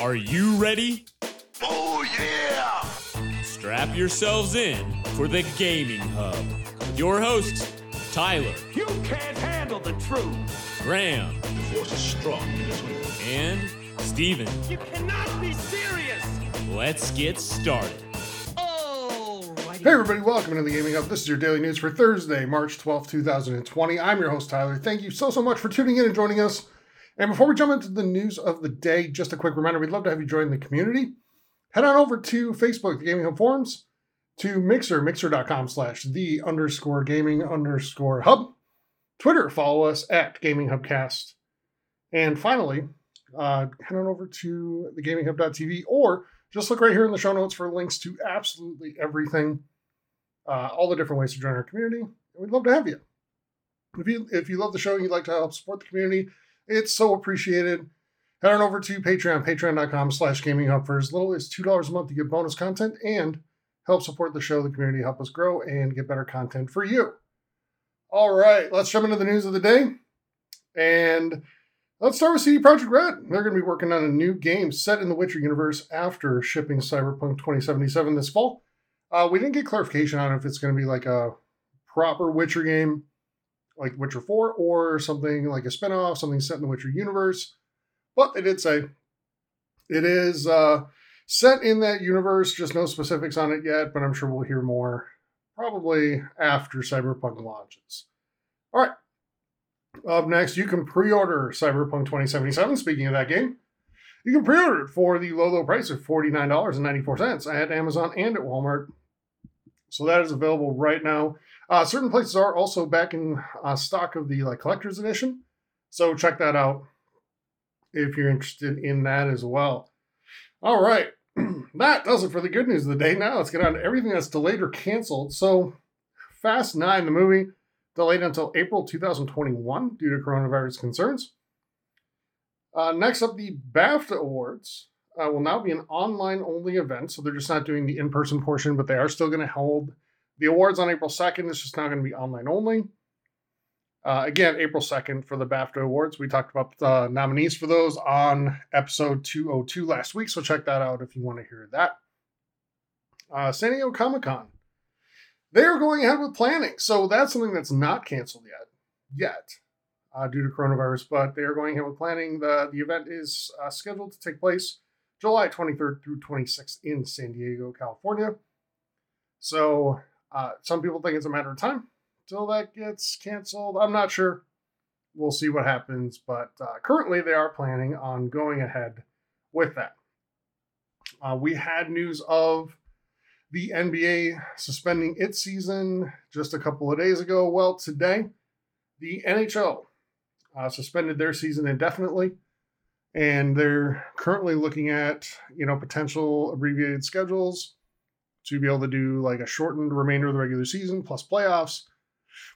Are you ready? Oh, yeah! Strap yourselves in for the Gaming Hub your hosts, Tyler, You can't handle the truth! Graham, The force is strong in this one. and Steven. You cannot be serious! Let's get started. Hey everybody, welcome to the Gaming Hub. This is your daily news for Thursday, March 12th, 2020. I'm your host, Tyler. Thank you so, so much for tuning in and joining us. And before we jump into the news of the day, just a quick reminder, we'd love to have you join the community. Head on over to Facebook, the Gaming Hub forums, to Mixer, mixer.com slash the underscore gaming underscore hub. Twitter, follow us at Gaming Hubcast. And finally, uh, head on over to thegaminghub.tv or just look right here in the show notes for links to absolutely everything, uh, all the different ways to join our community. We'd love to have you. If you if you love the show and you'd like to help support the community, it's so appreciated. Head on over to Patreon, patreon.com slash gaming hub for as little as $2 a month to get bonus content and help support the show, the community, help us grow and get better content for you. All right, let's jump into the news of the day. And Let's start with CD Projekt Red. They're going to be working on a new game set in the Witcher universe after shipping Cyberpunk 2077 this fall. Uh, we didn't get clarification on if it's going to be like a proper Witcher game, like Witcher 4, or something like a spin off, something set in the Witcher universe. But they did say it is uh, set in that universe, just no specifics on it yet, but I'm sure we'll hear more probably after Cyberpunk launches. All right. Up next, you can pre-order Cyberpunk 2077. Speaking of that game, you can pre-order it for the low, low price of $49.94 at Amazon and at Walmart. So that is available right now. Uh, certain places are also back in uh, stock of the like collector's edition. So check that out if you're interested in that as well. All right. that does it for the good news of the day. Now let's get on to everything that's delayed or canceled. So Fast 9, the movie, delayed until April 2021 due to coronavirus concerns. Uh, next up, the BAFTA Awards uh, will now be an online only event. So they're just not doing the in person portion, but they are still going to hold the awards on April 2nd. is just now going to be online only. Uh, again, April 2nd for the BAFTA Awards. We talked about the nominees for those on episode 202 last week. So check that out if you want to hear that. Uh, San Diego Comic Con they are going ahead with planning. So that's something that's not canceled yet, yet, uh, due to coronavirus. But they are going ahead with planning. the The event is uh, scheduled to take place July 23rd through 26th in San Diego, California. So uh, some people think it's a matter of time till that gets canceled. I'm not sure. We'll see what happens. But uh, currently, they are planning on going ahead with that. Uh, we had news of the NBA suspending its season just a couple of days ago. Well, today, the NHL uh, suspended their season indefinitely, and they're currently looking at you know potential abbreviated schedules to be able to do like a shortened remainder of the regular season plus playoffs.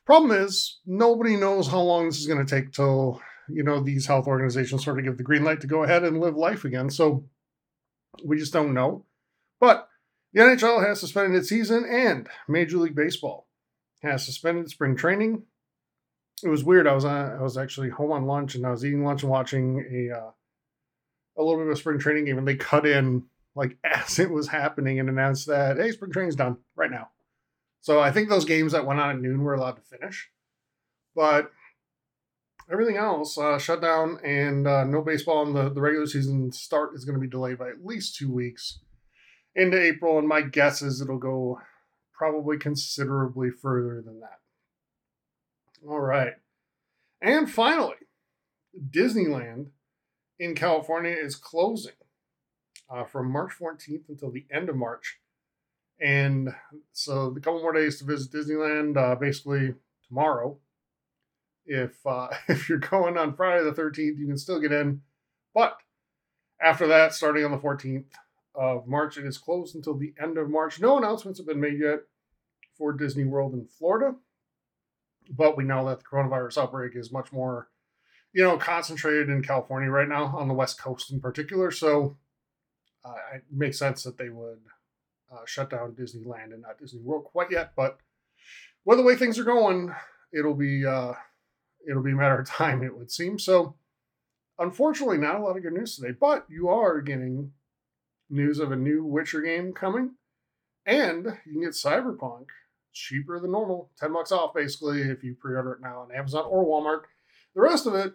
Problem is, nobody knows how long this is going to take till you know these health organizations sort of give the green light to go ahead and live life again. So we just don't know, but the NHL has suspended its season, and Major League Baseball has suspended spring training. It was weird. I was on, I was actually home on lunch, and I was eating lunch and watching a uh, a little bit of a spring training game, and they cut in like as it was happening and announced that hey, spring training's done right now. So I think those games that went on at noon were allowed to finish, but everything else uh, shut down, and uh, no baseball. And the the regular season start is going to be delayed by at least two weeks into April, and my guess is it'll go probably considerably further than that. All right. And finally, Disneyland in California is closing uh, from March 14th until the end of March. And so a couple more days to visit Disneyland, uh, basically tomorrow. If uh, if you're going on Friday the 13th, you can still get in. But after that, starting on the 14th, of March. It is closed until the end of March. No announcements have been made yet for Disney World in Florida, but we know that the coronavirus outbreak is much more, you know, concentrated in California right now, on the West Coast in particular. So uh, it makes sense that they would uh, shut down Disneyland and not Disney World quite yet. But with the way things are going, it'll be uh, it'll be a matter of time, it would seem. So unfortunately, not a lot of good news today, but you are getting news of a new Witcher game coming, and you can get Cyberpunk cheaper than normal, 10 bucks off basically if you pre order it now on Amazon or Walmart. The rest of it,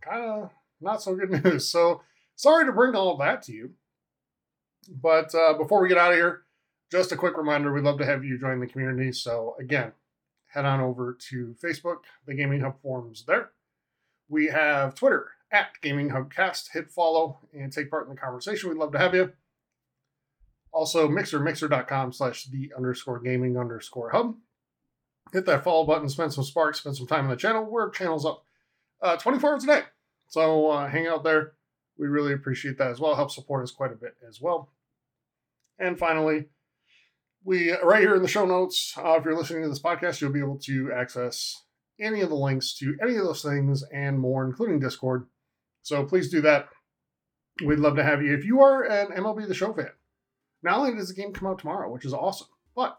kind of not so good news. So, sorry to bring all of that to you. But uh, before we get out of here, just a quick reminder we'd love to have you join the community. So, again, head on over to Facebook, the Gaming Hub forums there. We have Twitter at Gaming Hubcast. Hit follow and take part in the conversation. We'd love to have you. Also, Mixer, mixer.com slash the underscore gaming underscore hub. Hit that follow button, spend some sparks, spend some time on the channel. We're channels up uh, 24 hours a day. So uh, hang out there. We really appreciate that as well. Help support us quite a bit as well. And finally, we right here in the show notes, uh, if you're listening to this podcast, you'll be able to access any of the links to any of those things and more, including Discord. So please do that. We'd love to have you. If you are an MLB The Show fan, not only does the game come out tomorrow, which is awesome, but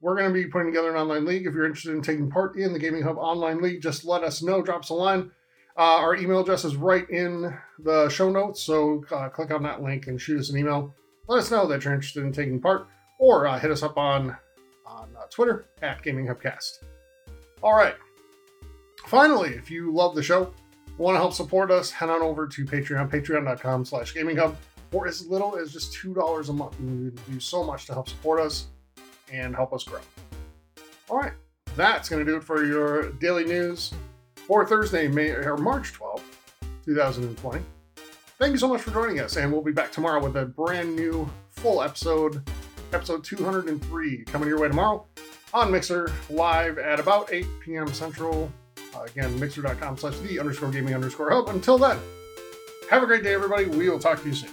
we're going to be putting together an online league. If you're interested in taking part in the Gaming Hub online league, just let us know. Drop us a line. Uh, our email address is right in the show notes, so uh, click on that link and shoot us an email. Let us know that you're interested in taking part, or uh, hit us up on on uh, Twitter at Gaming Hubcast. All right. Finally, if you love the show, want to help support us, head on over to Patreon, patreon.com slash. For as little as just $2 a month, you can do so much to help support us and help us grow. All right, that's going to do it for your daily news for Thursday, May, or March 12th, 2020. Thank you so much for joining us, and we'll be back tomorrow with a brand new full episode, episode 203, coming your way tomorrow on Mixer, live at about 8 p.m. Central. Uh, again, mixer.com slash the underscore gaming underscore hub. Until then, have a great day, everybody. We will talk to you soon.